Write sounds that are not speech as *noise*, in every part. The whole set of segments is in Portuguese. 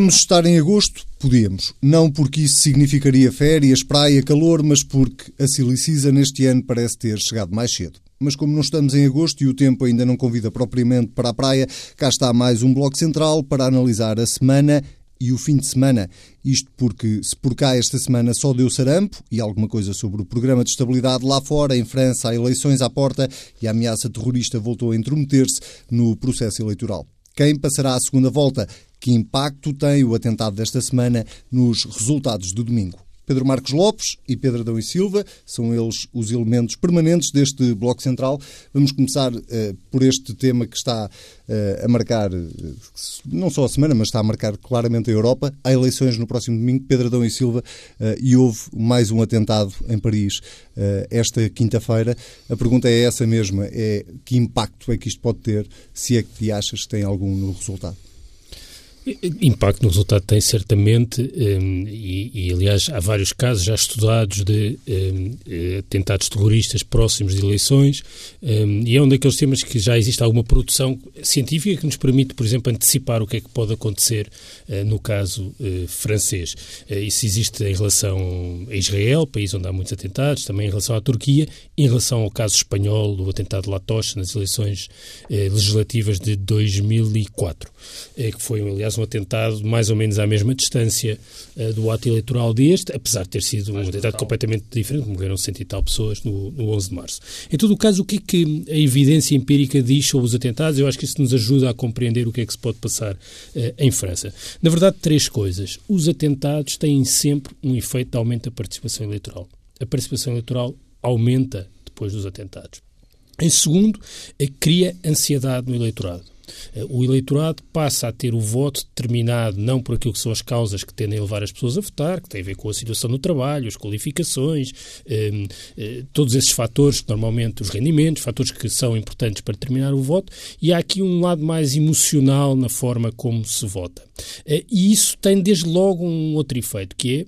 Podíamos estar em agosto, podíamos. Não porque isso significaria férias, praia, calor, mas porque a Silicisa neste ano parece ter chegado mais cedo. Mas como não estamos em agosto e o tempo ainda não convida propriamente para a praia, cá está mais um bloco central para analisar a semana e o fim de semana. Isto porque, se por cá esta semana só deu sarampo e alguma coisa sobre o programa de estabilidade lá fora, em França, há eleições à porta e a ameaça terrorista voltou a intrometer-se no processo eleitoral. Quem passará a segunda volta? Que impacto tem o atentado desta semana nos resultados do domingo? Pedro Marcos Lopes e Pedro Adão e Silva, são eles os elementos permanentes deste Bloco Central. Vamos começar uh, por este tema que está uh, a marcar, uh, não só a semana, mas está a marcar claramente a Europa. Há eleições no próximo domingo, Pedro Adão e Silva, e houve mais um atentado em Paris esta quinta-feira. A pergunta é essa mesma, é que impacto é que isto pode ter, se é que achas que tem algum no resultado? Impacto no resultado tem certamente, um, e, e, aliás há vários casos já estudados de um, eh, atentados terroristas próximos de eleições, um, e é um daqueles temas que já existe alguma produção científica que nos permite, por exemplo, antecipar o que é que pode acontecer uh, no caso uh, francês. Isso existe em relação a Israel, país onde há muitos atentados, também em relação à Turquia, em relação ao caso espanhol, do atentado de La Toche nas eleições legislativas de 2004, que foi, aliás, um atentado mais ou menos à mesma distância uh, do ato eleitoral deste, apesar de ter sido um atentado completamente diferente, morreram cento e tal pessoas no, no 11 de março. Em todo o caso, o que é que a evidência empírica diz sobre os atentados? Eu acho que isso nos ajuda a compreender o que é que se pode passar uh, em França. Na verdade, três coisas. Os atentados têm sempre um efeito de aumento da participação eleitoral. A participação eleitoral aumenta depois dos atentados. Em segundo, eh, cria ansiedade no eleitorado. Eh, o eleitorado passa a ter o voto determinado não por aquilo que são as causas que tendem a levar as pessoas a votar, que tem a ver com a situação no trabalho, as qualificações, eh, eh, todos esses fatores, normalmente os rendimentos, fatores que são importantes para determinar o voto, e há aqui um lado mais emocional na forma como se vota. E isso tem desde logo um outro efeito, que é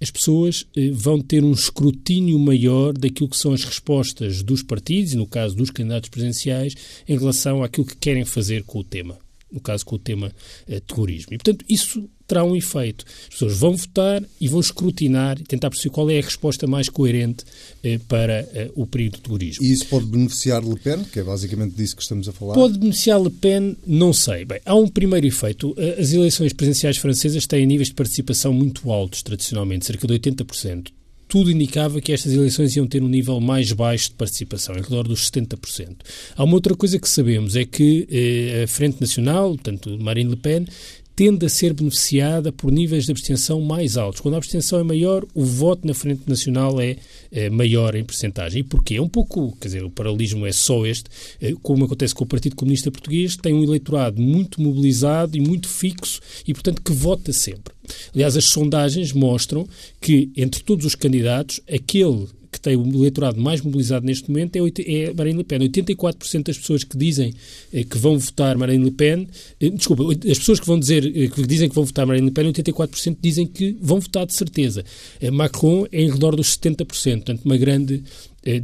as pessoas eh, vão ter um escrutínio maior daquilo que são as respostas dos partidos, e no caso dos candidatos presidenciais, em relação àquilo que querem fazer com o tema. No caso, com o tema eh, terrorismo. E, portanto, isso terá um efeito. As pessoas vão votar e vão escrutinar e tentar perceber qual é a resposta mais coerente eh, para eh, o período de terrorismo. E isso pode beneficiar Le Pen, que é basicamente disso que estamos a falar? Pode beneficiar Le Pen? Não sei. Bem, há um primeiro efeito. Eh, as eleições presidenciais francesas têm níveis de participação muito altos, tradicionalmente, cerca de 80% tudo indicava que estas eleições iam ter um nível mais baixo de participação, em redor dos 70%. Há uma outra coisa que sabemos, é que eh, a Frente Nacional, portanto Marine Le Pen, tende a ser beneficiada por níveis de abstenção mais altos. Quando a abstenção é maior, o voto na Frente Nacional é, é maior em percentagem. E porquê? É um pouco, quer dizer, o paralelismo é só este, é, como acontece com o Partido Comunista Português, tem um eleitorado muito mobilizado e muito fixo e, portanto, que vota sempre. Aliás, as sondagens mostram que, entre todos os candidatos, aquele que tem o eleitorado mais mobilizado neste momento é, é Marine Le Pen. 84% das pessoas que dizem eh, que vão votar Marine Le Pen, eh, desculpa, as pessoas que vão dizer eh, que dizem que vão votar Marine Le Pen, 84% dizem que vão votar de certeza. Macron é em redor dos 70%, portanto, uma grande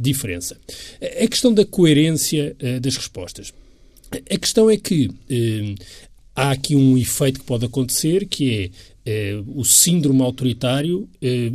diferença. A questão da coerência das respostas. A questão é que há aqui um efeito que pode acontecer, que é eh, o síndrome autoritário eh,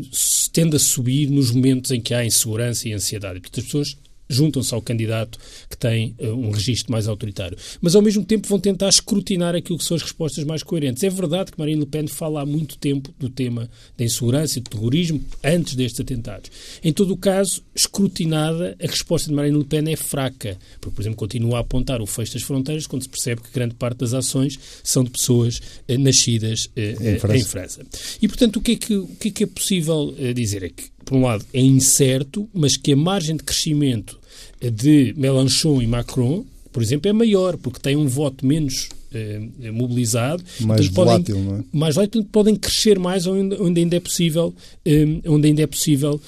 tende a subir nos momentos em que há insegurança e ansiedade. Portanto, as pessoas juntam-se ao candidato que tem uh, um registro mais autoritário. Mas, ao mesmo tempo, vão tentar escrutinar aquilo que são as respostas mais coerentes. É verdade que Marine Le Pen fala há muito tempo do tema da insegurança e do terrorismo antes destes atentados. Em todo o caso, escrutinada, a resposta de Marine Le Pen é fraca, porque, por exemplo, continua a apontar o fecho das fronteiras quando se percebe que grande parte das ações são de pessoas uh, nascidas uh, em, França. em, França. E, portanto, o que é que, o que, é, que é possível dizer? É que, por um lado, é incerto, mas que a margem de crescimento de Mélenchon e Macron, por exemplo, é maior, porque tem um voto menos eh, mobilizado. Mais volátil, podem, não é? Mais volátil, podem crescer mais onde, onde ainda é possível, eh, onde ainda é possível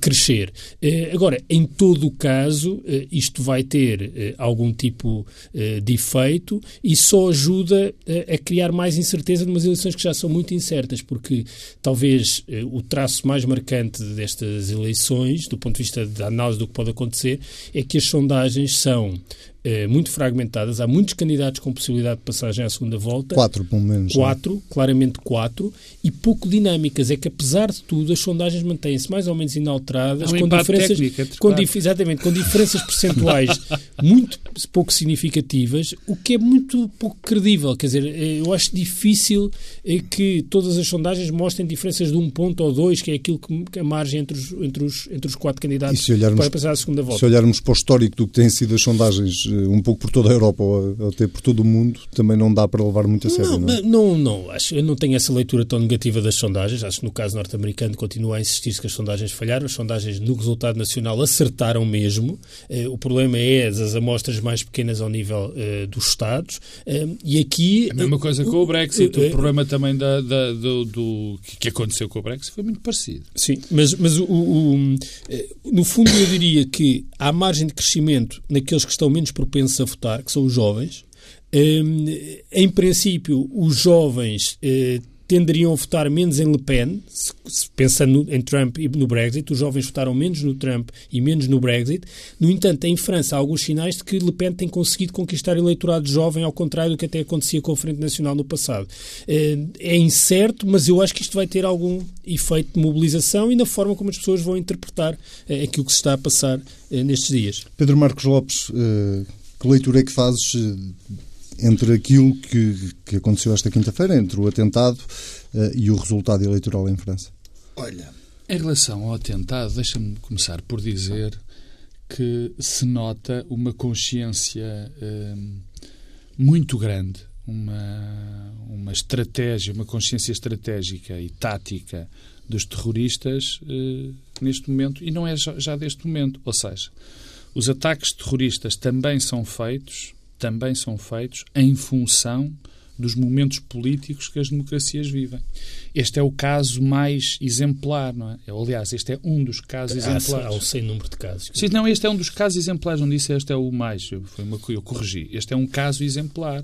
crescer. Eh, agora, em todo o caso, eh, isto vai ter eh, algum tipo de efeito e só ajuda a criar mais incerteza numas eleições que já são muito incertas, porque talvez o traço mais marcante destas eleições, do ponto de vista da análise do que pode acontecer, é que as sondagens são eh, muito fragmentadas, há muitos candidatos com possibilidade de passagem à segunda volta. Quatro, pelo menos. É? Quatro, claramente quatro, e pouco dinâmicas. É que, apesar de tudo, as sondagens mantêm-se mais ou menos inalteradas, um com diferenças, técnico, com dif exatamente, com diferenças percentuais *laughs* muito pouco significativas, o que é muito pouco credível. Quer dizer, eh, eu acho difícil eh, que todas as sondagens mostrem diferenças de um ponto ou dois, que é aquilo que a margem entre os, entre os, entre os quatro candidatos para passar à segunda volta. Se olharmos para o histórico do que têm sido as sondagens eh, um pouco por toda a Europa ou até por todo o mundo, também não dá para levar muito a sério. Não, não, é? não, não, acho. Eu não tenho essa leitura tão negativa das sondagens. Acho que no caso norte-americano continua a insistir que as sondagens falharam. As sondagens no resultado nacional acertaram mesmo. Eh, o problema é as amostras mais pequenas ao nível eh, dos Estados. e aqui. A mesma coisa com o Brexit. o problema também da, da, do, do, que aconteceu com o Brexit foi muito parecido. Sim, mas, mas o, o, no fundo eu diria que há margem de crescimento naqueles que estão menos propensos a votar, que são os jovens. Em princípio, os jovens eh, tenderiam a votar menos em Le Pen, pensando em Trump e no Brexit. Os jovens votaram menos no Trump e menos no Brexit. No entanto, em França há alguns sinais de que Le Pen tem conseguido conquistar eleitorado jovem, ao contrário do que até acontecia com a Frente Nacional no passado. Eh, é incerto, mas eu acho que isto vai ter algum efeito de mobilização e na forma como as pessoas vão interpretar eh, aquilo que se está a passar nestes dias. Pedro Marcos Lopes que leitura é que fazes eh, entre aquilo que, que aconteceu esta quinta-feira, entre o atentado uh, e o resultado eleitoral em França? Olha, em relação ao atentado, deixa-me começar por dizer que se nota uma consciência uh, muito grande, uma, uma estratégia, uma consciência estratégica e tática dos terroristas uh, neste momento, e não é já, já deste momento. Ou seja, os ataques terroristas também são feitos, também são feitos em função dos momentos políticos que as democracias vivem. Este é o caso mais exemplar, não é? Aliás, este é um dos casos exemplares. Há um sem número de casos. Sim, não, este é um dos casos exemplares, não disse este é o mais, foi uma que eu corrigi. Este é um caso exemplar.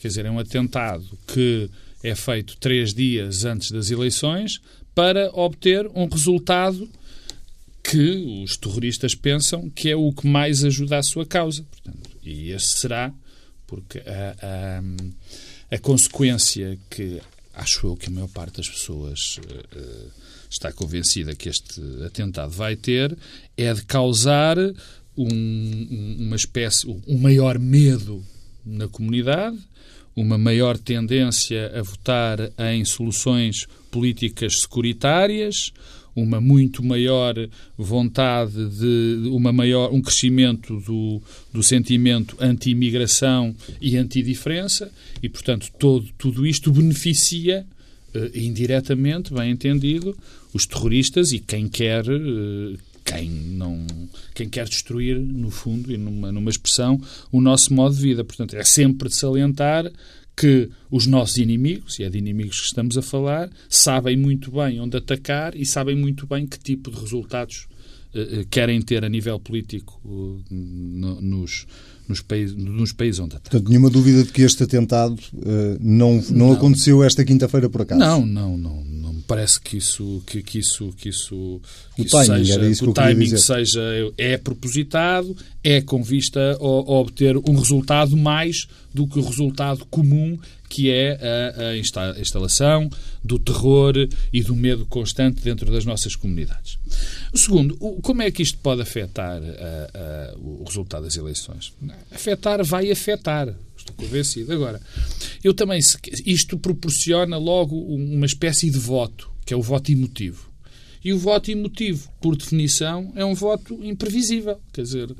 Quer dizer, é um atentado que é feito três dias antes das eleições para obter um resultado que os terroristas pensam que é o que mais ajuda à sua causa. Portanto, e esse será, porque a, a, a consequência que acho eu que a maior parte das pessoas uh, está convencida que este atentado vai ter é de causar um, uma espécie, um maior medo na comunidade, uma maior tendência a votar em soluções políticas securitárias, uma muito maior vontade de uma maior um crescimento do, do sentimento anti-imigração e anti-diferença e portanto todo tudo isto beneficia uh, indiretamente bem entendido os terroristas e quem quer uh, quem não quem quer destruir no fundo e numa numa expressão o nosso modo de vida. Portanto é sempre de salientar que os nossos inimigos, e é de inimigos que estamos a falar, sabem muito bem onde atacar e sabem muito bem que tipo de resultados uh, querem ter a nível político uh, no, nos, nos, países, nos países onde atacam. Portanto, nenhuma dúvida de que este atentado uh, não, não, não, aconteceu esta quinta-feira por acaso? Não, não, não. Não parece que isso, que, que isso, que isso, que o isso timing, seja, isso que o timing seja é propositado, é com vista a, a obter um resultado mais do que o resultado comum que é a, a, instalação do terror e do medo constante dentro das nossas comunidades. O segundo, como é que isto pode afetar a, o resultado das eleições? Afetar vai afetar, estou convencido. Agora, eu também, isto proporciona logo uma espécie de voto, que é o voto emotivo. E o voto emotivo, por definição, é um voto imprevisível. Quer dizer,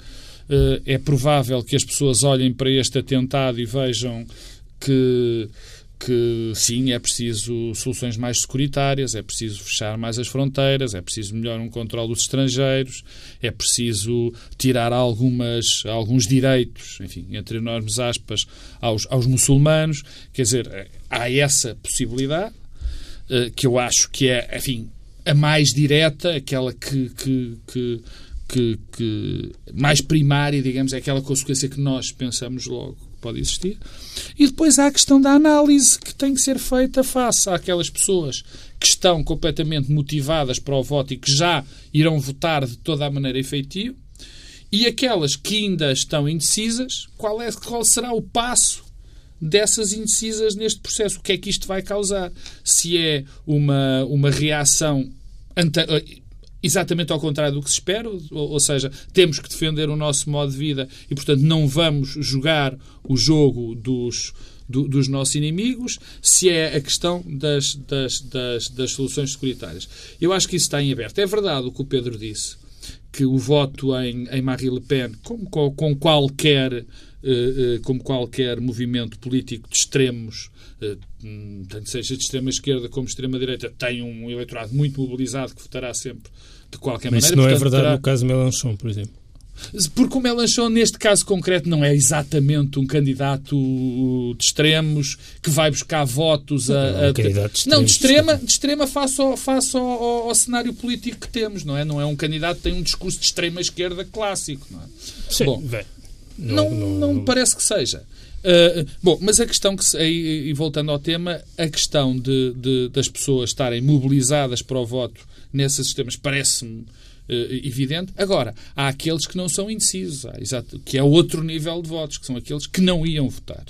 eh, é provável que as pessoas olhem para este atentado e vejam que, que sim, é preciso soluções mais securitárias, é preciso fechar mais as fronteiras, é preciso melhor um controle dos estrangeiros, é preciso tirar algumas, alguns direitos, enfim, entre enormes aspas, aos, aos muçulmanos. Quer dizer, há essa possibilidade eh, que eu acho que é, enfim, a mais direta, aquela que, que, que que, que, mais primária, digamos, é aquela consequência que nós pensamos logo pode existir. E depois há a questão da análise que tem que ser feita face àquelas pessoas que estão completamente motivadas para o voto e que já irão votar de toda a maneira efetiva E aquelas que ainda estão indecisas, qual, é, qual será o passo dessas indecisas neste processo? O que é que isto vai causar? Se é uma, uma reação exatamente ao contrário do que se espera, ou, ou, seja, temos que defender o nosso modo de vida e, portanto, não vamos jogar o jogo dos, do, dos nossos inimigos, se é a questão das, das, das, das soluções securitárias. Eu acho que isso está em aberto. É verdade o que o Pedro disse, que o voto em, em Marine Le Pen, como com, com qualquer, como qualquer movimento político de extremos, eh, tanto seja de extrema esquerda como de extrema direita, tem um eleitorado muito mobilizado que votará sempre de qualquer Mas maneira. Isso não é Portanto, é verdade terá... no caso de Mélenchon, por exemplo. Porque o Melanchon, neste caso concreto, não é exatamente um candidato de extremos que vai buscar votos a. Não, a... um candidato de não, de extremos, extrema, de extrema face, ao, face ao, ao, ao, cenário político que temos, não é? Não é um candidato que tem um discurso de extrema esquerda clássico, não é? Sim, Bom, bem, não, não, não, me parece que seja. Uh, bom, mas a questão que, e, e voltando ao tema, a questão de, de, das pessoas estarem mobilizadas para o voto nesses sistemas parece-me eh, evidente. Agora, há aqueles que não são indecisos, exato, que é outro nível de votos, que são aqueles que não iam votar.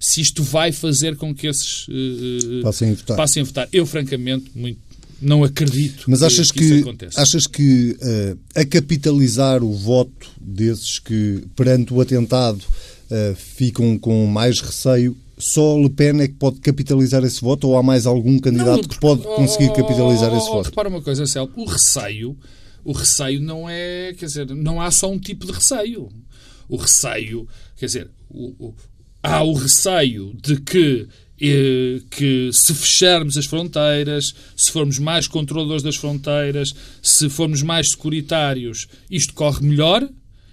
Se isto vai fazer com que esses uh, passem, a votar. passem a votar. Eu, francamente, muito, não acredito Mas achas que, que. Achas que uh, a capitalizar o voto desses que, perante o atentado, uh, ficam com mais receio só Le Pen é que pode capitalizar esse voto ou há mais algum candidato não, que pode conseguir capitalizar esse voto? Repara uma coisa, Céu, o receio o receio não é, quer dizer, não há só um tipo de receio. O receio, quer dizer, o, o, há o receio de que que se fecharmos as fronteiras, se formos mais controladores das fronteiras, se formos mais securitários, isto corre melhor.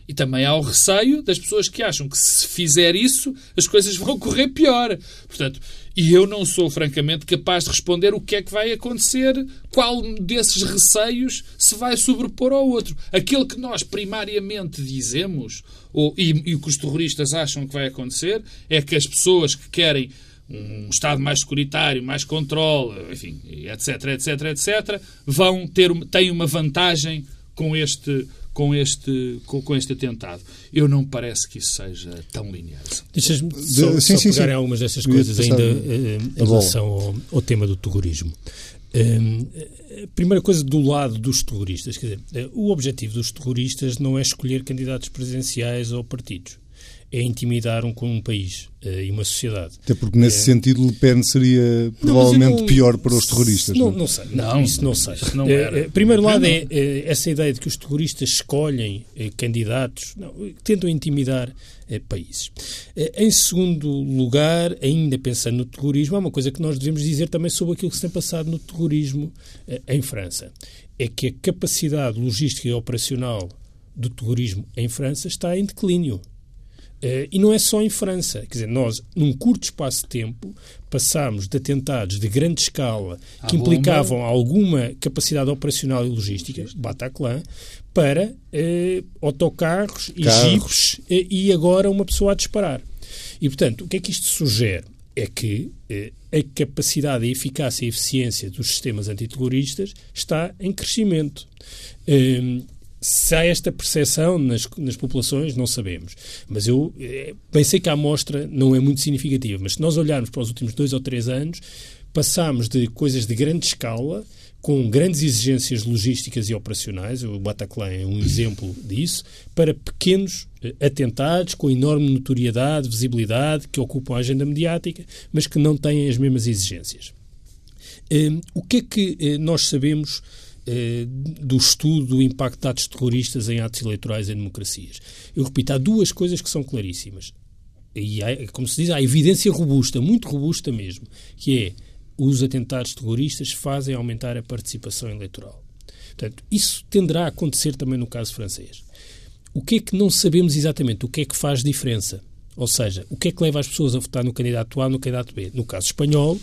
E também há o receio das pessoas que acham que se fizer isso, as coisas vão correr pior. Portanto, e eu não sou, francamente, capaz de responder o que é que vai acontecer, qual desses receios se vai sobrepor ao outro. Aquele que nós primariamente dizemos, ou, e, e o que os terroristas acham que vai acontecer, é que as pessoas que querem um Estado mais securitário, mais controle, enfim, etc, etc, etc, vão ter, têm uma vantagem com este com este, com, com, este atentado. Eu não me parece que isso seja tão linear. Deixas-me só, sim, só sim, pegar sim. algumas destas coisas ainda uh, em relação ao, ao, tema do terrorismo. Uh, a primeira coisa do lado dos terroristas, quer dizer, uh, o objetivo dos terroristas não é escolher candidatos presidenciais ou partidos é intimidar um, um país uh, e uma sociedade. Até porque, nesse é... sentido, Le Pen seria provavelmente não, pior para os terroristas. Não, não, não sei. Não, isso não sei. Não uh, primeiro lado é uh, essa ideia de que os terroristas escolhem candidatos, não, tentam intimidar países. em segundo lugar, ainda pensando no terrorismo, há uma coisa que nós devemos dizer também sobre aquilo que se tem passado no terrorismo em França. É que a capacidade logística e operacional do terrorismo em França está em declínio. Uh, e não é só em França. Quer dizer, nós, num curto espaço de tempo, passámos de atentados de grande escala que implicavam alguma capacidade operacional e logística, Bataclan, para uh, autocarros e jipes uh, e agora uma pessoa a disparar. E, portanto, o que é que isto sugere? É que a capacidade, a eficácia e a eficiência dos sistemas antiterroristas está em crescimento. Se há esta percepção nas, nas populações, não sabemos. Mas eu pensei que a amostra não é muito significativa. Mas se nós olharmos para os últimos dois ou três anos, passámos de coisas de grande escala, com grandes exigências logísticas e operacionais, o Bataclan é um exemplo disso, para pequenos eh, atentados com enorme notoriedade, visibilidade, que ocupam a agenda mediática, mas que não têm as mesmas exigências. Um, o que é que nós sabemos eh, do estudo do impacto de atos terroristas em atos eleitorais em democracias. Eu repito, há duas coisas que são claríssimas. E, há, como se diz, há evidência robusta, muito robusta mesmo, que é os atentados terroristas fazem aumentar a participação eleitoral. Portanto, isso tenderá a acontecer também no caso francês. O que é que não sabemos exatamente? O que é que faz diferença? Ou seja, o que é que leva as pessoas a votar no candidato A no candidato B? No caso espanhol,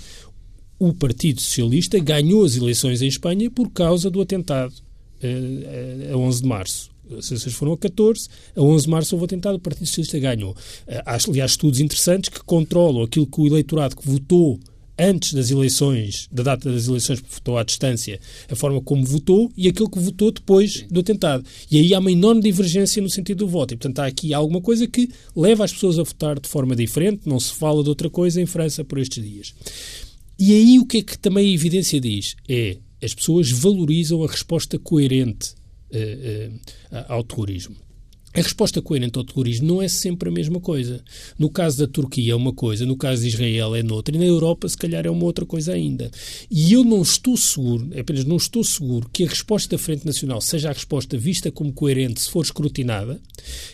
o Partido Socialista ganhou as eleições em Espanha por causa do atentado uh, a 11 de março. As eleições foram a 14, a 11 de março houve atentado, o Partido Socialista ganhou. Uh, há, aliás, estudos interessantes que controlam aquilo que o eleitorado que votou antes das eleições, da data das eleições, porque votou à distância, a forma como votou e aquele que votou depois do atentado. E aí há uma enorme divergência no sentido do voto. E, portanto, há aqui alguma coisa que leva as pessoas a votar de forma diferente. Não se fala de outra coisa em França por estes dias. E aí o que é que também a evidência diz? É as pessoas valorizam a resposta coerente uh, uh, ao terrorismo. A resposta coerente ao terrorismo não é sempre a mesma coisa. No caso da Turquia é uma coisa, no caso de Israel é noutra, e na Europa se calhar é uma outra coisa ainda. E eu não estou seguro, é apenas não estou seguro, que a resposta da Frente Nacional seja a resposta vista como coerente se for escrutinada,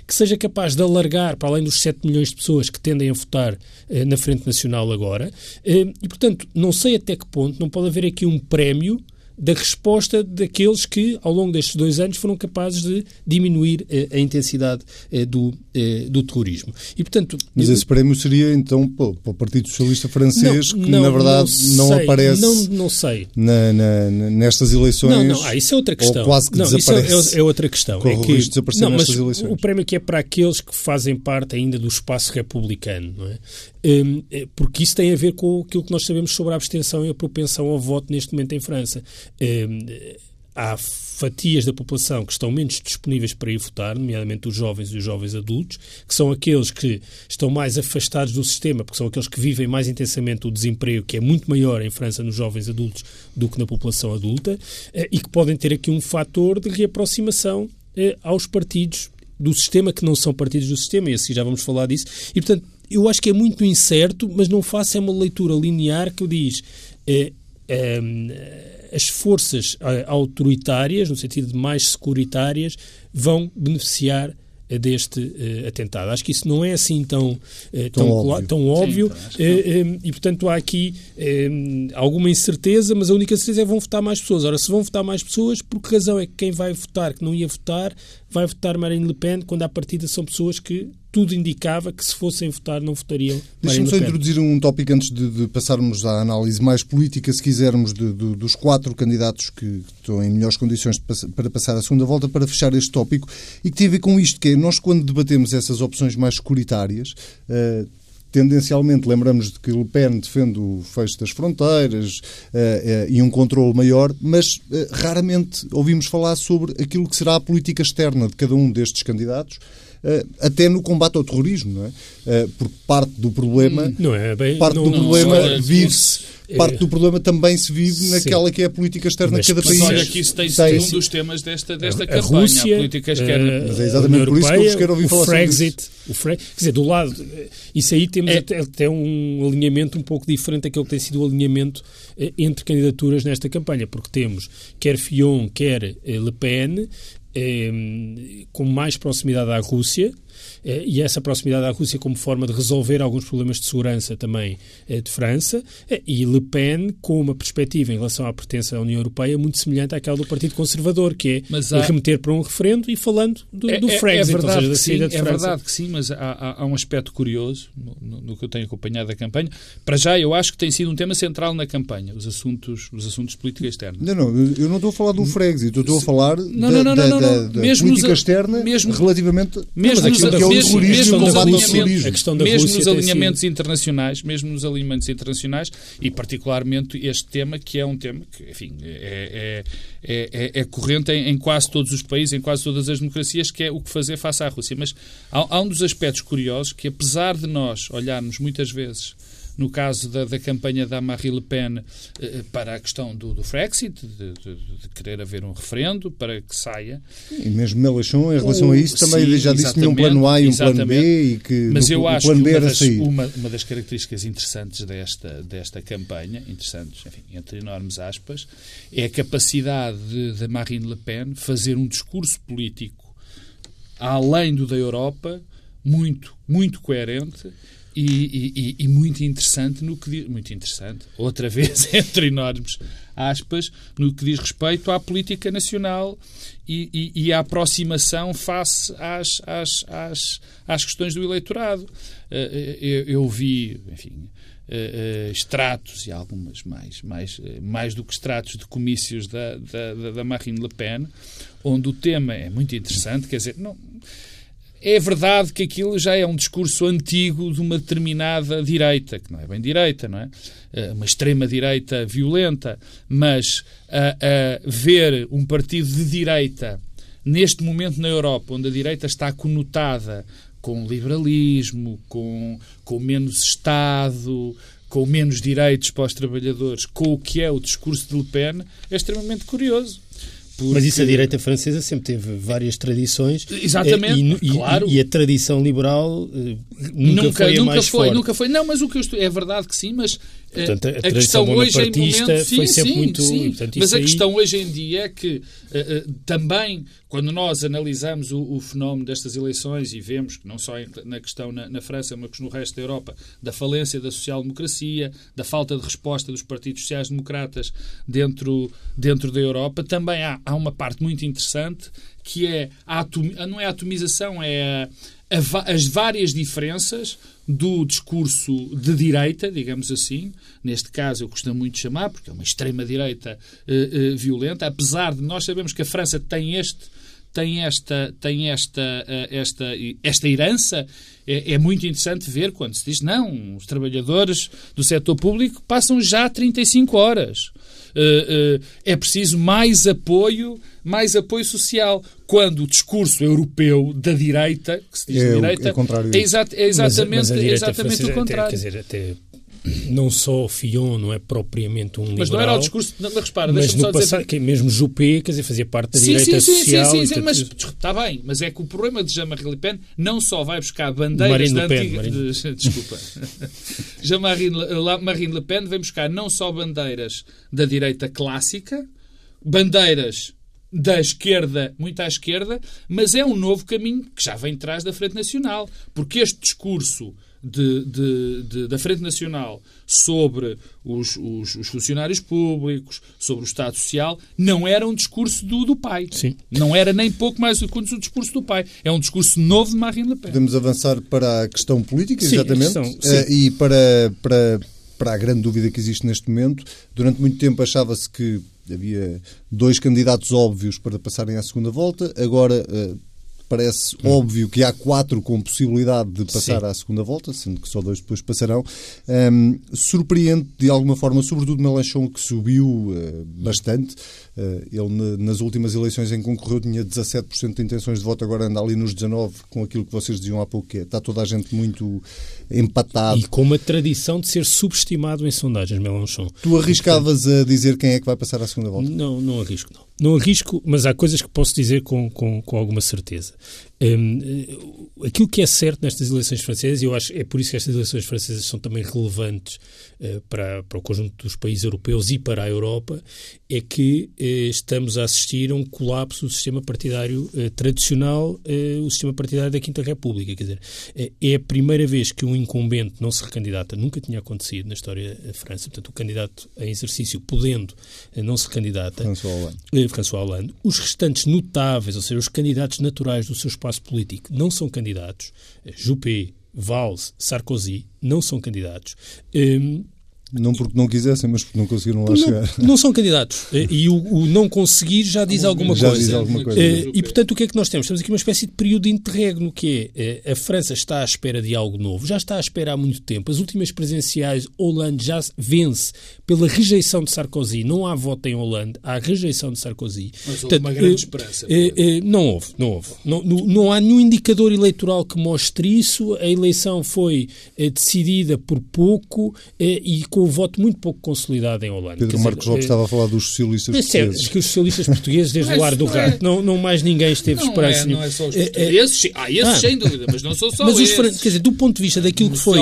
que seja capaz de alargar para além dos 7 milhões de pessoas que tendem a votar eh, na Frente Nacional agora. Eh, e, portanto, não sei até que ponto não pode haver aqui um prémio da resposta daqueles que, ao longo destes dois anos, foram capazes de diminuir eh, a intensidade eh, do, eh, do terrorismo. E, portanto, Mas esse prémio seria, então, para o Partido Socialista Francês, não, que, não, na verdade, não, não aparece não, não sei. Na, na, nestas eleições. Não, não, ah, isso é outra questão. Ou quase que não, desaparece. Isso é, é outra questão. é que, não, mas eleições. O prémio que é para aqueles que fazem parte ainda do espaço republicano, não é? Hum, porque isso tem a ver com aquilo que nós sabemos sobre a abstenção e a propensão ao voto neste momento em França. Hum, há fatias da população que estão menos disponíveis para ir votar, nomeadamente os jovens e os jovens adultos, que são aqueles que estão mais afastados do sistema, porque são aqueles que vivem mais intensamente o desemprego, que é muito maior em França nos jovens adultos do que na população adulta, eh, e que podem ter aqui um fator de reaproximação eh, aos partidos do sistema que não são partidos do sistema, e assim já vamos falar disso. E, portanto, eu acho que é muito incerto, mas não faço é uma leitura linear que diz eh, as forças eh, autoritárias, no sentido de mais securitárias, vão beneficiar eh, deste uh, atentado. Acho que isso não é assim tão, uh, tão, tão óbvio, tão óbvio Sim, uh, e, portanto, há aqui alguma incerteza, mas a única certeza é que vão votar mais pessoas. Ora, se vão votar mais pessoas, por que razão é que quem vai votar, que não ia votar, vai votar Marine Le Pen, quando à partida são pessoas que tudo indicava que se fossem votar não votariam Deixa-me só introduzir um tópico antes de, de, passarmos à análise mais política, se quisermos, de, de, dos quatro candidatos que estão em melhores condições para passar a segunda volta, para fechar este tópico, e que tem a ver com isto, que é, nós quando debatemos essas opções mais securitárias, uh, tendencialmente lembramos de que Le Pen defende o fecho das fronteiras uh, uh, e um controle maior, mas uh, raramente ouvimos falar sobre aquilo que será a política externa de cada um destes candidatos. Até no combate ao terrorismo, não é? Porque parte do problema, não é bem, parte não, do não, problema vive-se parte do problema também se vive naquela que é a política externa de cada país. Mas olha que isso tem sido um dos temas desta, desta a, campanha, a, Rússia, a política externa. Mas é exatamente por isso que eu vos quero ouvir falar Frexit. O Quer dizer, do lado... Isso aí temos é. até, até, um alinhamento um pouco diferente daquele que tem sido o alinhamento eh, entre candidaturas nesta campanha, porque temos quer Fion, quer eh, Le Pen, eh, com mais proximidade à Rússia, e essa proximidade à Rússia como forma de resolver alguns problemas de segurança também eh, de França, eh, e Le Pen com uma perspectiva em relação à pertença à União Europeia muito semelhante àquela do Partido Conservador, que é há... remeter para um referendo e falando do, é, do é, Frexit, é verdade, ou seja, da sim, É verdade que sim, mas há, há um aspecto curioso no, no, que eu tenho acompanhado a campanha. Para já, eu acho que tem sido um tema central na campanha, os assuntos, os assuntos de política externa. Não, não, eu não estou a falar do Frexit, eu estou a falar não, da, não, não, da, da, da política externa mesmo, relativamente mesmo nos, é mesmo, mesmo nos alinhamentos, a questão da mesmo Rússia nos alinhamentos internacionais, mesmo nos alinhamentos internacionais e particularmente este tema que é um tema que, enfim, é, é, é, é corrente em, em, quase todos os países, em quase todas as democracias, que é o que fazer face à Rússia. Mas há, há um dos aspectos curiosos que, apesar de nós olharmos muitas vezes no caso da, da campanha da Marie Le Pen eh, para a questão do, do Frexit, de, de, de, querer haver um referendo para que saia. E mesmo Mélenchon, em relação a isso, também sim, já disse que tinha um plano A e um plano B e que Mas eu acho que uma das, uma, uma das, características interessantes desta, desta campanha, interessantes, enfim, entre enormes aspas, é a capacidade de, de Marine Le Pen fazer um discurso político além do da Europa, muito, muito coerente e, e, e, muito interessante no que diz, muito interessante, outra *laughs* vez entre enormes aspas, no que diz respeito à política nacional e, e à aproximação face às, às, às, às questões do eleitorado. Eh, eh, eu, eu vi, enfim, Uh, uh, extratos e algumas mais, mais, uh, mais do que extratos de comícios da, da, da Marine Le Pen, onde o tema é muito interessante, quer dizer, não, é verdade que aquilo já é um discurso antigo de uma determinada direita, que não é bem direita, não é? Eh, uma extrema-direita violenta, mas a, a ver um partido de direita neste momento na Europa, onde a direita está conotada com liberalismo, com, com menos Estado, com menos direitos para os trabalhadores, com o que é o discurso de Le Pen, é extremamente curioso. Porque... Mas isso a direita francesa sempre teve várias tradições. Exatamente, e, claro. E, a tradição liberal eh, nunca, nunca, foi nunca mais foi, forte. Nunca foi. Não, mas o que eu estou... É verdade que sim, mas eh, Portanto, a, a, a questão hoje em momento... Sim, sempre sim, muito... Sim. Portanto, mas a aí... questão hoje em dia é que uh, uh, também, quando nós analisamos o, o, fenómeno destas eleições e vemos que não só na questão na, na França, mas no resto da Europa, da falência da social-democracia, da falta de resposta dos partidos sociais-democratas dentro, dentro da Europa, também há, há uma parte muito interessante que é a atom, não é a atomização, é a, as várias diferenças do discurso de direita, digamos assim, neste caso eu costumo muito chamar, porque é uma extrema-direita uh, uh, violenta, apesar de nós sabemos que a França tem este tem esta tem esta uh, esta esta herança é, é, muito interessante ver quando se diz não os trabalhadores do setor público passam já 35 horas é preciso mais apoio, mais apoio social. Quando o discurso europeu da direita, que se diz é, direita, é, é, exa é exatamente, mas, mas exatamente o contrário. Até, quer dizer, até não só Fillon não é propriamente um liberal. Mas não era o discurso. Não, repara, mas no passado, dizer... mesmo Juppé, quer dizer, fazia parte da sim, direita sim, social. Sim, sim, sim, mas está bem. Mas é que o problema de Jean-Marie Le Pen não só vai buscar bandeiras da antiga. Marine. De, *laughs* desculpa. Jean-Marie Le Pen vem buscar não só bandeiras da direita clássica, bandeiras da esquerda, muito à esquerda, mas é um novo caminho que já vem atrás da Frente Nacional. Porque este discurso de, de, de, da Frente Nacional sobre os, os, os, funcionários públicos, sobre o Estado Social, não era um discurso do, do pai. Sim. Não era nem pouco mais do que o discurso do pai. É um discurso novo de Marine Le Pen. Podemos avançar para a questão política, sim, exatamente. Questão, uh, e para, para, para a grande dúvida que existe neste momento. Durante muito tempo achava-se que havia dois candidatos óbvios para passarem à segunda volta. Agora uh, parece hum. óbvio que há quatro com possibilidade de passar Sim. à segunda volta, sendo que só dois depois passarão. Um, surpreende de alguma forma, sobretudo Melanchon, que subiu uh, bastante. Uh, ele, nas últimas eleições em que concorreu, tinha 17% de intenções de voto, agora anda ali nos 19%, com aquilo que vocês diziam há pouco, que é, está toda a gente muito empatado. E com uma tradição de ser subestimado em sondagens, Melanchon. Tu arriscavas a dizer quem é que vai passar à segunda volta? Não, não arrisco, não. Não arrisco, mas há coisas que posso dizer com, com, com alguma certeza. Um, aquilo que é certo nestas eleições francesas, e eu acho é por isso que estas eleições francesas são também relevantes uh, para, para o conjunto dos países europeus e para a Europa, é que uh, estamos a assistir a um colapso do sistema partidário uh, tradicional, o sistema partidário da Quinta República. Quer dizer, é a primeira vez que um incumbente não se recandidata, nunca tinha acontecido na história da França, portanto, o candidato em exercício podendo não se recandidata. François Hollande. François Hollande. Os restantes notáveis, ou seja, os candidatos naturais do seu espaço político não são candidatos. Juppé, Valls, Sarkozy não são candidatos. Um, não porque não quisessem, mas porque não conseguiram lá não, chegar. Não são candidatos. E o, o não conseguir já diz alguma já coisa. Diz alguma coisa. E, portanto, o que é que nós temos? Temos aqui uma espécie de período de interregno, que é a França está à espera de algo novo, já está à espera há muito tempo. As últimas presenciais, Hollande já vence pela rejeição de Sarkozy. Não há voto em Hollande, há rejeição de Sarkozy. Mas houve uma grande esperança. Não houve, não houve. Não, não, não há nenhum indicador eleitoral que mostre isso. A eleição foi decidida por pouco e com o voto muito pouco consolidado em Holanda. Pedro Marcos Lopes é, estava a falar dos socialistas é portugueses. que os socialistas portugueses, desde o ar do rato, não, não mais ninguém esteve não esperança é, Não é só os portugueses, é, ah, esses ah, sem dúvida, mas não são só mas esses. Os, quer dizer, do ponto de vista daquilo que foi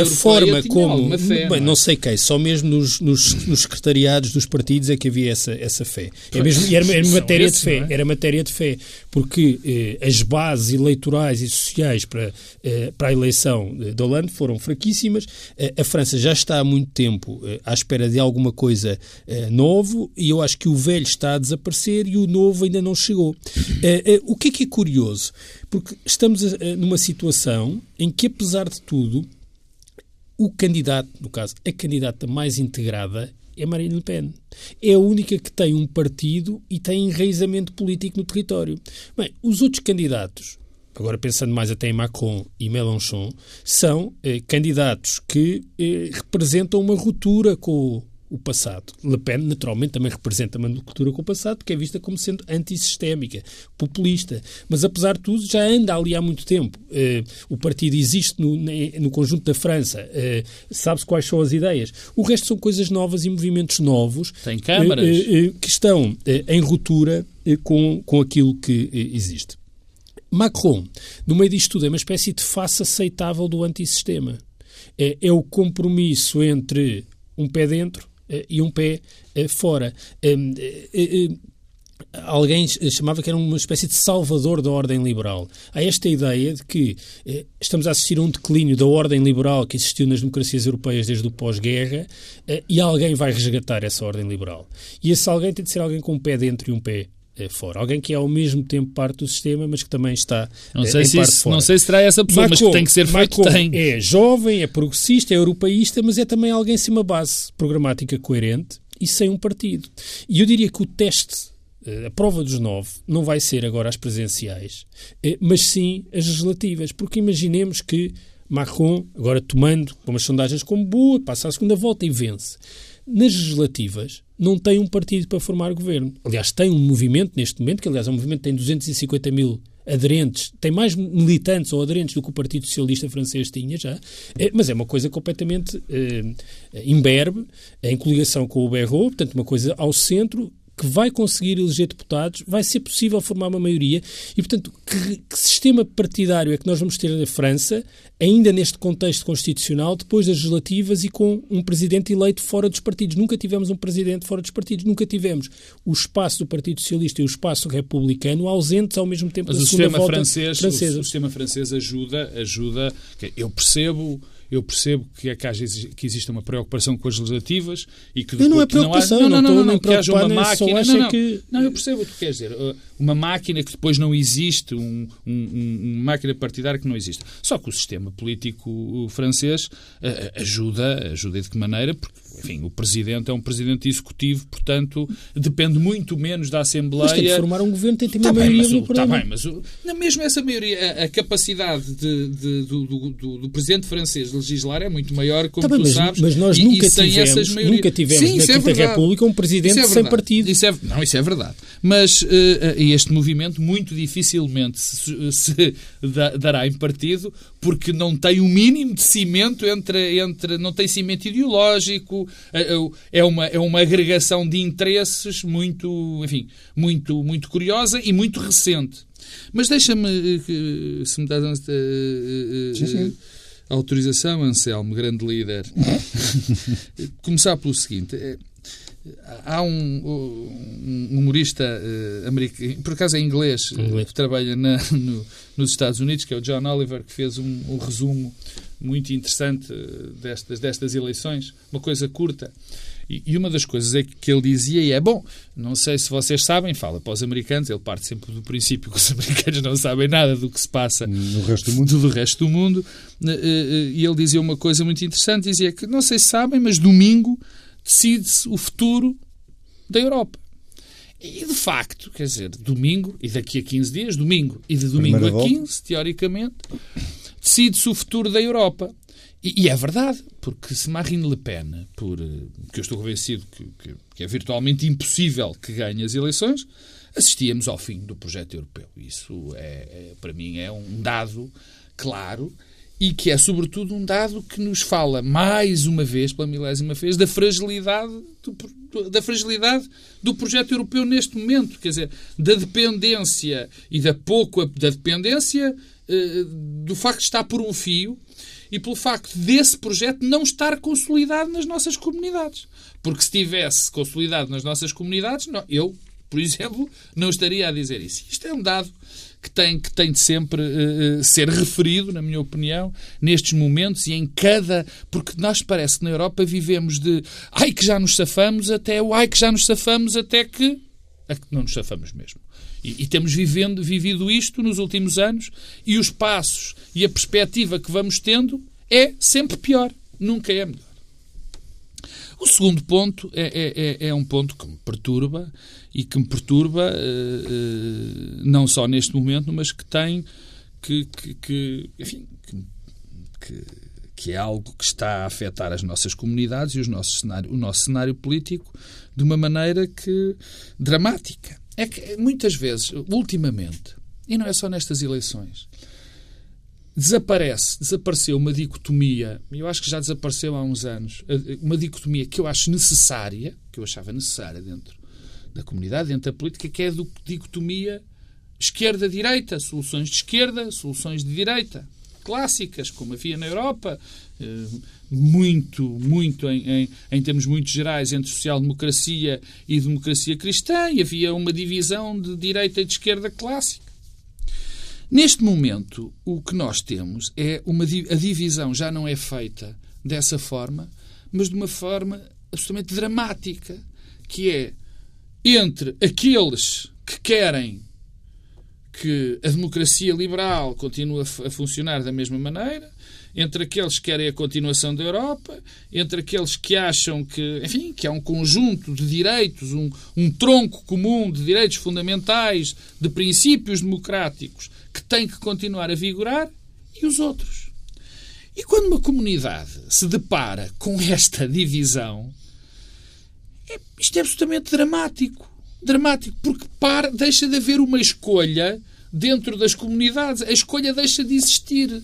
a forma como... Fé, bem, não sei quem, só mesmo nos, nos, nos, secretariados dos partidos é que havia essa, essa fé. É mesmo, era, era matéria esses, de fé, era matéria de fé, porque eh, as bases eleitorais e sociais para, eh, para a eleição de Hollande foram fraquíssimas. Eh, a França já está há muito tempo eh, à espera de alguma coisa uh, novo e eu acho que o velho está a desaparecer e o novo ainda não chegou. Uh, o que é que é curioso? Porque estamos numa situação em que, apesar de tudo, o candidato, no caso, a candidata mais integrada é Marine Le Pen. É a única que tem um partido e tem enraizamento político no território. Bem, os outros candidatos agora pensando mais até em Macron e Mélenchon, são eh, candidatos que eh, representam uma ruptura com o passado. Le Pen, naturalmente, também representa uma cultura com o passado, que é vista como sendo antissistémica, populista. Mas, apesar de tudo, já anda ali há muito tempo. Uh, o partido existe no, no conjunto da França. Uh, Sabe-se quais são as ideias. O resto são coisas novas e movimentos novos. Tem câmaras. Uh, que estão em ruptura com, com aquilo que existe. Macron, no meio disto tudo, é uma espécie de face aceitável do antissistema. É, é o compromisso entre um pé dentro eh, e um pé eh, fora. Eh, alguém chamava que era uma espécie de salvador da ordem liberal. Há esta ideia de que estamos a assistir a um declínio da ordem liberal que existiu nas democracias europeias desde o pós-guerra e alguém vai resgatar essa ordem liberal. E esse alguém tem de ser alguém com um pé dentro e um pé é fora. Alguém que é ao mesmo tempo parte do sistema, mas que também está não sei em se isso. Não sei se terá essa pessoa, Macron, mas que tem que ser feito, Macron tem. É jovem, é progressista, é europeísta, mas é também alguém sem uma base programática coerente e sem um partido. E eu diria que o teste, eh, a prova dos nove, não vai ser agora as presenciais, eh, mas sim as legislativas, porque imaginemos que Macron, agora tomando umas sondagens como boa, passa a segunda volta e vence. Nas legislativas, não tem um partido para formar governo. Aliás, tem um movimento neste momento, que aliás é um movimento que tem 250 mil aderentes, tem mais militantes ou aderentes do que o Partido Socialista francês tinha já, é, mas é uma coisa completamente é, imberbe, em coligação com o Berro, portanto uma coisa ao centro, que vai conseguir eleger deputados, vai ser possível formar uma maioria e, portanto, que, que, sistema partidário é que nós vamos ter na França, ainda neste contexto constitucional, depois das legislativas e com um presidente eleito fora dos partidos? Nunca tivemos um presidente fora dos partidos, nunca tivemos o espaço do Partido Socialista e o espaço republicano ausentes ao mesmo tempo Mas da o sistema francês, francesa. O, sistema francês ajuda, ajuda, eu percebo eu percebo que, é que, haja, que existe uma preocupação com as legislativas e que depois, não é preocupação, não, há, não, não, não, não, não, que haja uma máquina. Não, não, que... não, eu percebo o que queres dizer. Uh, uma máquina que depois não existe, um, um, uma máquina partidária que não existe. Só que o sistema político francês uh, ajuda, ajuda de que maneira? Porque enfim, o Presidente é um Presidente executivo, portanto, depende muito menos da Assembleia. Mas tem que formar um governo, tem que ter uma tá maioria bem, mas, Está bem, mas o, não, mesmo essa maioria, a, a capacidade de, de, do, do, do, Presidente francês de legislar é muito maior, como tá tu bem, sabes. Mas nós e, nunca, e tivemos, nunca tivemos Sim, na é Quinta é República um Presidente é sem partido. Isso é, não, isso é verdade. Mas uh, este movimento muito dificilmente se, se dará em partido porque não tem o um mínimo de cimento entre, entre não tem cimento ideológico, é uma, é uma agregação de interesses muito, enfim, muito, muito curiosa e muito recente. Mas deixa-me, eh, se me dás a, a, a, autorização, Anselmo, grande líder, *laughs* começar pelo seguinte. É, há um, um humorista uh, americano, por acaso é inglês, inglês. que trabalha na, no, nos Estados Unidos, que é o John Oliver, que fez um, um resumo muito interessante destas, destas eleições, uma coisa curta. E, e, uma das coisas é que, que ele dizia, e é bom, não sei se vocês sabem, fala para os americanos, ele parte sempre do princípio que os *laughs* americanos não sabem nada do que se passa no resto do mundo. Do resto do mundo. E ele dizia uma coisa muito interessante, dizia que não sei se sabem, mas domingo decide-se o futuro da Europa. E de facto, quer dizer, domingo, e daqui a 15 dias, domingo, e de domingo Primeira a 15, volta. teoricamente, decide-se o futuro da Europa. E, e, é verdade, porque se Marine Le Pen, por, que eu estou convencido que, que, que, é virtualmente impossível que ganhe as eleições, assistíamos ao fim do projeto europeu. Isso, é, é para mim, é um dado claro e que é, sobretudo, um dado que nos fala, mais uma vez, pela milésima vez, da fragilidade do, da fragilidade do projeto europeu neste momento. Quer dizer, da dependência e da pouco da dependência do facto de estar por um fio e pelo facto desse projeto não estar consolidado nas nossas comunidades. Porque se estivesse consolidado nas nossas comunidades, não, eu, por exemplo, não estaria a dizer isso. Isto é um dado que tem, que tem de sempre uh, ser referido, na minha opinião, nestes momentos e em cada. Porque nós parece que na Europa vivemos de ai que já nos safamos até o ai que já nos safamos até que. A que não nos safamos mesmo. E, e, temos vivendo, vivido isto nos últimos anos e os passos e a perspectiva que vamos tendo é sempre pior, nunca é melhor. O segundo ponto é, é, é, é um ponto que me perturba e que me perturba uh, não só neste momento, mas que tem que, que, que enfim, que, que, é algo que está a afetar as nossas comunidades e os nossos cenário, o nosso cenário político de uma maneira que dramática. É que muitas vezes, ultimamente, e não é só nestas eleições, desaparece, desapareceu uma dicotomia, eu acho que já desapareceu há uns anos, uma dicotomia que eu acho necessária, que eu achava necessária dentro da comunidade, dentro da política, que é a dicotomia esquerda-direita, soluções de esquerda, soluções de direita, clássicas, como havia na Europa, eh, muito, muito, em, em, em termos muito gerais, entre social-democracia e democracia cristã, e havia uma divisão de direita e de esquerda clássica. Neste momento, o que nós temos é uma a divisão já não é feita dessa forma, mas de uma forma absolutamente dramática, que é entre aqueles que querem que a democracia liberal continue a funcionar da mesma maneira, entre aqueles que querem a continuação da Europa, entre aqueles que acham que, enfim, que há um conjunto de direitos, um, um tronco comum de direitos fundamentais, de princípios democráticos que tem que continuar a vigorar e os outros. E quando uma comunidade se depara com esta *laughs* divisão, é, isto é absolutamente dramático. Dramático, porque para, deixa de haver uma escolha dentro das comunidades. A escolha deixa de existir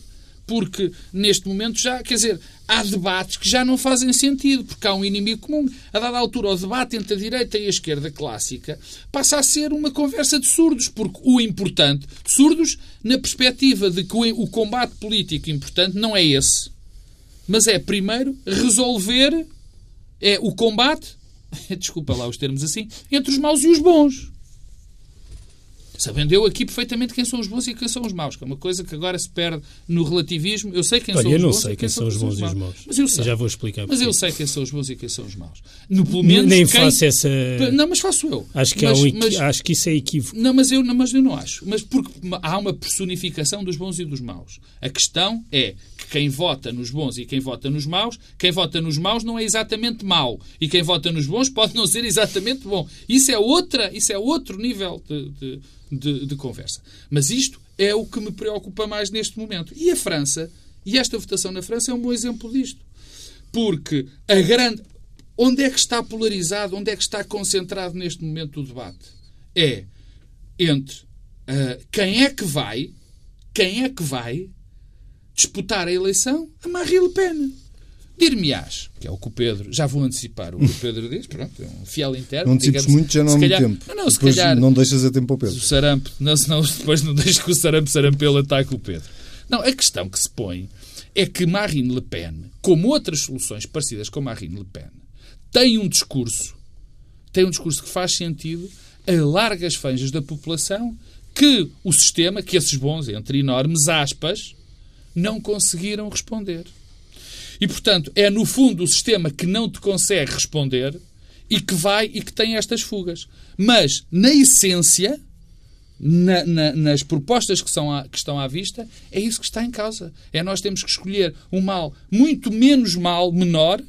porque neste momento já, quer dizer, há debates que já não fazem sentido, porque há um inimigo comum. A dada altura, o debate entre a direita e a esquerda clássica passa a ser uma conversa de surdos, porque o importante, surdos na perspectiva de que o combate político importante não é esse, mas é primeiro resolver é o combate, *laughs* desculpa lá os termos assim, entre os maus e os bons. Sabendo eu aqui perfeitamente quem são os bons e quem são os maus, que é uma coisa que agora se perde no relativismo. Eu sei quem Olha, são os bons. Eu não sei quem, são os bons e os maus. Mas eu sei. Já vou explicar. Mas eu sei quem são os bons e quem são os maus. No, pelo menos Nem quem... faço essa. Não, mas faço eu. Acho que, mas, um mas... acho que isso é equívoco. Não, mas eu, não, mas eu não acho. Mas porque há uma personificação dos bons e dos maus. A questão é que quem vota nos bons e quem vota nos maus, quem vota nos maus não é exatamente mau. E quem vota nos bons pode não ser exatamente bom. Isso é, outra, isso é outro nível de, de de, de conversa. Mas isto é o que me preocupa mais neste momento. E a França, e esta votação na França é um bom exemplo disto. Porque a grande. Onde é que está polarizado, onde é que está concentrado neste momento o debate? É entre uh, quem é que vai, quem é que vai disputar a eleição a Marie Le Pen. Dir-me-ás, que é o que o Pedro, já vou antecipar o que o Pedro diz, pronto, é um fiel interno. Não antecipes muito, já não há muito tempo. Não, não, se depois calhar, não deixas a tempo ao Pedro. O sarampo, não, senão depois não deixas que o sarampo sarampelo ataque o Pedro. Não, a questão que se põe é que Marine Le Pen, como outras soluções parecidas com Marine Le Pen, tem um discurso, tem um discurso que faz sentido a largas franjas da população que o sistema, que esses bons, entre enormes aspas, não conseguiram responder. E, portanto, é no fundo o sistema que não te consegue responder e que vai e que tem estas fugas. Mas, na essência, na, na, nas propostas que, são à, que estão à vista, é isso que está em causa. É nós temos que escolher um mal muito menos mal, menor,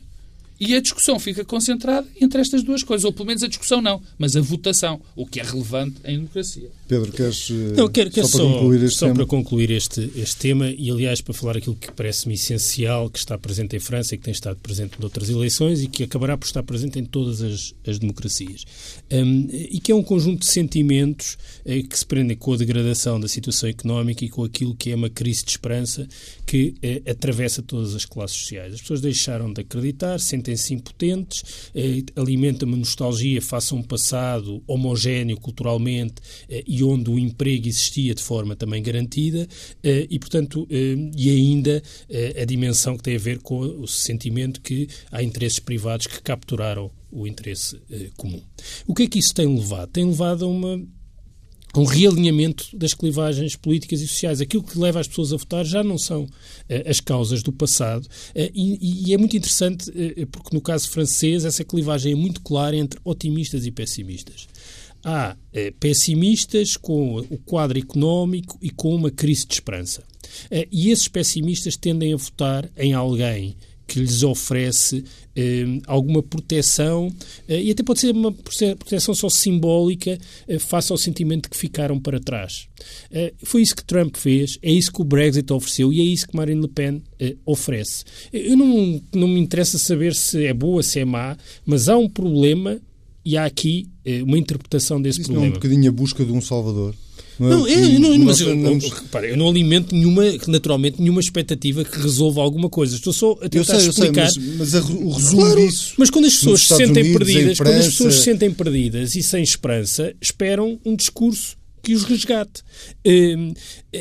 e a discussão fica concentrada entre estas duas coisas. Ou pelo menos a discussão não, mas a votação, o que é relevante em democracia. Pedro, queres eh, não, quero, quero só, para concluir este só tema? para concluir este, este tema e, aliás, para falar aquilo que parece-me essencial, que está presente em França e que tem estado presente noutras eleições e que acabará por estar presente em todas as, as democracias. Um, e que é um conjunto de sentimentos eh, que se prendem com a degradação da situação económica e com aquilo que é uma crise de esperança que eh, atravessa todas as classes sociais. As pessoas deixaram de acreditar, sentem sentem-se impotentes, eh, alimenta uma nostalgia face a um passado homogéneo culturalmente eh, e onde o emprego existia de forma também garantida eh, e, portanto, eh, e ainda eh, a dimensão que tem a ver com o sentimento que há interesses privados que capturaram o interesse eh, comum. O que é que isso tem levado? Tem levado a uma um realinhamento das clivagens políticas e sociais. Aquilo que leva as pessoas a votar já não são uh, as causas do passado. Uh, e, e, é muito interessante, uh, porque no caso francês, essa clivagem é muito clara entre otimistas e pessimistas. Há pessimistas com o quadro económico e com uma crise de esperança. e esses pessimistas tendem a votar em alguém que lhes oferece eh, alguma proteção, eh, e até pode ser uma proteção só simbólica, eh, face ao sentimento de que ficaram para trás. Foi isso que Trump fez, é isso que o Brexit ofereceu e é isso que Marine Le Pen oferece. Eu não, não me interessa saber se é boa, se é má, mas há um problema e há aqui uma interpretação desse Isso problema. não é um bocadinho a busca de um Salvador? Não, é, é, o que não, mas eu, eu, repara, eu não alimento nenhuma, naturalmente, nenhuma expectativa que resolva alguma coisa. Estou só a Eu tentar sei, eu sei, explicar. mas, mas a- o resumo Claro, disso. mas quando as pessoas se sentem Unidos, perdidas, quando as pessoas se sentem perdidas e sem esperança, esperam um discurso que os resgate. Hum, E,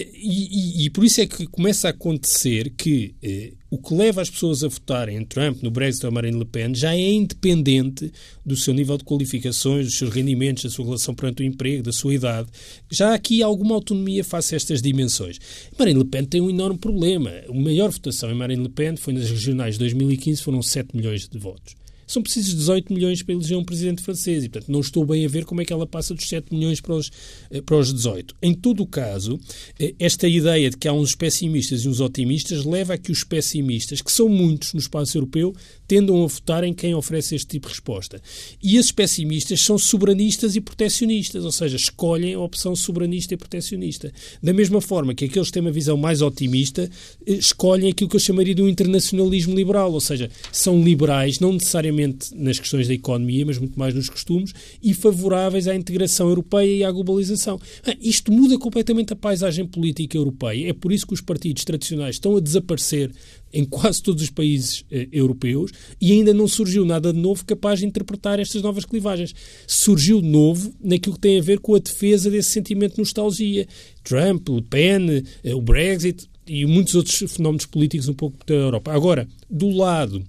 e- e por isso é que começa a acontecer que eh, o que leva as pessoas a votarem em Trump, no Brexit ou Marine Le Pen, já é independente do seu nível de qualificações, dos seus rendimentos, da sua relação perante o emprego, da sua idade. Já há aqui alguma autonomia face a estas dimensões. Marine Le Pen tem um enorme problema. A maior votação em Marine Le Pen foi nas regionais de 2015, foram 7 milhões de votos são precisos 18 milhões para eleger um presidente francês e, portanto, não estou bem a ver como é que ela passa dos 7 milhões para os, eh, para os 18. Em todo o caso, eh, esta ideia de que há uns pessimistas e uns otimistas leva a que os pessimistas, que são muitos no espaço europeu, tendam a votar em quem oferece este tipo de resposta. E esses pessimistas são soberanistas e protecionistas, ou seja, escolhem a opção soberanista e protecionista. Da mesma forma que aqueles que têm uma visão mais otimista eh, escolhem aquilo que eu chamaria de um internacionalismo liberal, ou seja, são liberais, não necessariamente nas questões da economia, mas muito mais nos costumes, e favoráveis à integração europeia e à globalização. Ah, Isto muda completamente a paisagem política europeia. É por isso que os partidos tradicionais estão a desaparecer em quase todos os países eh, europeus e ainda não surgiu nada de novo capaz de interpretar estas novas clivagens. Surgiu novo naquilo que tem a ver com a defesa desse sentimento de nostalgia. Trump, Le Pen, eh, o Brexit e muitos outros fenómenos políticos um pouco da Europa. Agora, do lado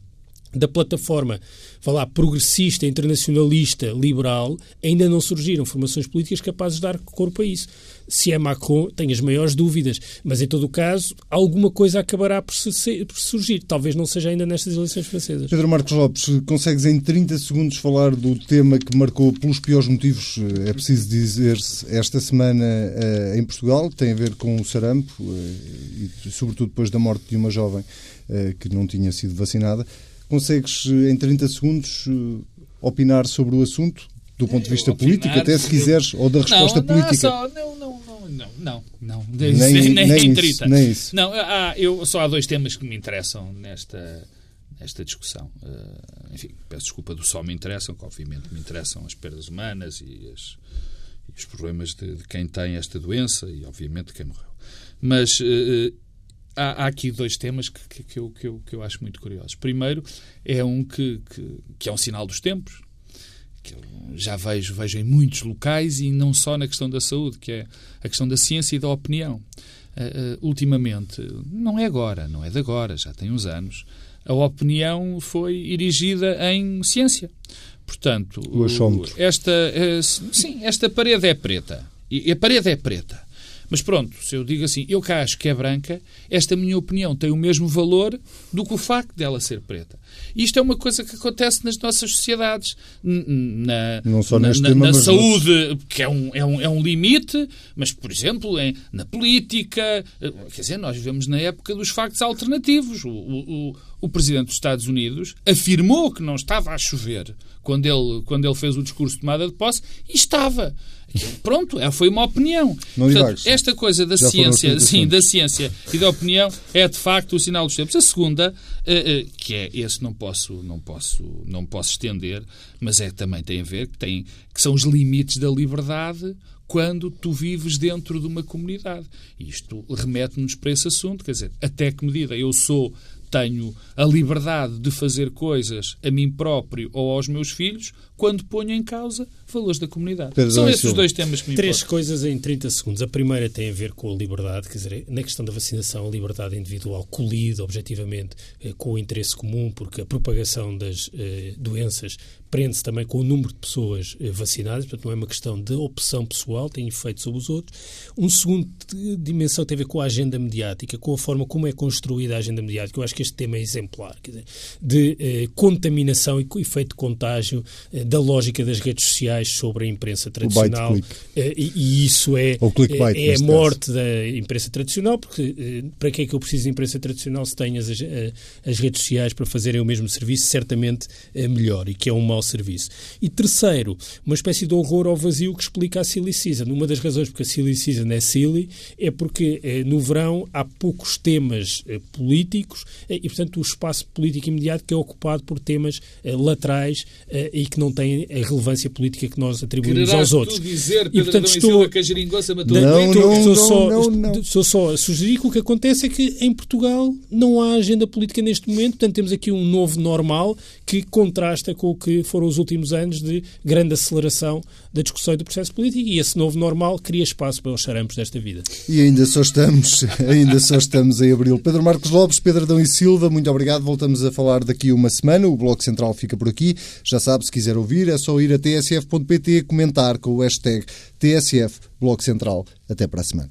da plataforma, vá lá, progressista, internacionalista, liberal, ainda não surgiram formações políticas capazes de dar corpo a isso. Se é Macron, tenho as maiores dúvidas, mas em todo o caso, alguma coisa acabará por, por surgir. Talvez não seja ainda nestas eleições francesas. Pedro Marcos Lopes, consegues em 30 segundos falar do tema que marcou pelos piores motivos, eh, é preciso dizer-se, esta semana eh, em Portugal, tem a ver com o sarampo eh, e sobretudo depois da morte de uma jovem que não tinha sido vacinada. Consegues eh, em 30 segundos eh, opinar sobre o assunto do ponto de vista Opinar, político, até se quiseres, ou da resposta política? Não, não, não, não, não. Nem- nem, nem *laughs* em isso, 30. nem isso. Não, há, eu, só há dois temas que me interessam nesta, nesta discussão. Eh, enfim, peço desculpa do só me interessam, que obviamente me interessam as perdas humanas e, as- e os problemas de, de quem tem esta doença e, obviamente, quem morreu. Mas eh, há, há aqui dois temas que, que, que eu, que, eu, que eu acho muito curiosos. Primeiro, é um que, que, que é um sinal dos tempos, que eu já vejo, vejo em muitos locais e não só na questão da saúde, que é a questão da ciência e da opinião. Uh, uh, ultimamente, não é agora, não é de agora, já tem uns anos, a opinião foi erigida em ciência. Portanto, O achómetro. esta, eh, sim, esta parede é preta. E a parede é preta. Mas pronto, se eu digo assim, eu cá acho que é branca, esta minha opinião tem o mesmo valor do que o facto dela ser preta. Isto é uma coisa que acontece nas nossas sociedades. Na, Não só na, na- tema, na mas saúde, que é um, é, um, é um limite, mas, por exemplo, em, na política, eh, quer dizer, nós vivemos na época dos factos alternativos. O, o, o, o Presidente dos Estados Unidos afirmou que não estava a chover quando ele, quando ele fez o discurso de tomada de posse e estava. Pronto, é, foi uma opinião. Portanto, esta coisa da Já ciência, 30 sim, da ciência e da opinião é de facto o sinal dos tempos. A segunda, eh, eh, que é esse não posso, não posso, não posso estender, mas é também tem a ver que tem que são os limites da liberdade quando tu vives dentro de uma comunidade. Isto remete-nos para esse assunto, quer dizer, até que medida eu sou tenho a liberdade de fazer coisas a mim próprio ou aos meus filhos quando ponho em causa valores da comunidade. Pedro São esses os dois temas que me Três importam. coisas em 30 segundos. A primeira tem a ver com a liberdade, quer dizer, na questão da vacinação, a liberdade individual colide objetivamente eh, com o interesse comum, porque a propagação das eh, doenças prende-se também com o número de pessoas eh, vacinadas, portanto não é uma questão de opção pessoal, tem efeito sobre os outros. Um segundo dimensão tem a ver com a agenda mediática, com a forma como é construída a agenda mediática. Eu acho que este tema é exemplar, dizer, de eh, contaminação e efeito de contágio eh, da lógica das redes sociais sobre a imprensa tradicional. Eh, e, e, isso é, é, é a morte da imprensa tradicional, porque eh, para que é que eu preciso de imprensa tradicional se tenho as, eh, as redes sociais para fazerem o mesmo serviço? Certamente é melhor e que é um mau serviço. E terceiro, uma espécie de horror ao vazio que explica a Silly Season. Uma das razões porque a Silly Season é silly é porque eh, no verão há poucos temas eh, políticos eh, e, portanto, o espaço político imediato que é ocupado por temas eh, laterais eh, e que não têm a relevância política que nós atribuímos Quererás aos outros. dizer, e, portanto, estou... que a geringonça matou não, não, estou, só, não, não. Estou só a sugerir que o que acontece é que em Portugal não há agenda política neste momento, portanto, temos aqui um novo normal que contrasta com o que foram os últimos anos de grande aceleração da discussão e do processo político e esse novo normal cria espaço para os charampos desta vida. E ainda só estamos, *laughs* ainda só estamos em abril. Pedro Marcos Lopes, Pedro Adão e Silva, muito obrigado. Voltamos a falar daqui uma semana. O Bloco Central fica por aqui. Já sabe, se quiser ouvir, é só ir a tsf.pt e comentar com o hashtag TSF Bloco Central. Até para a semana.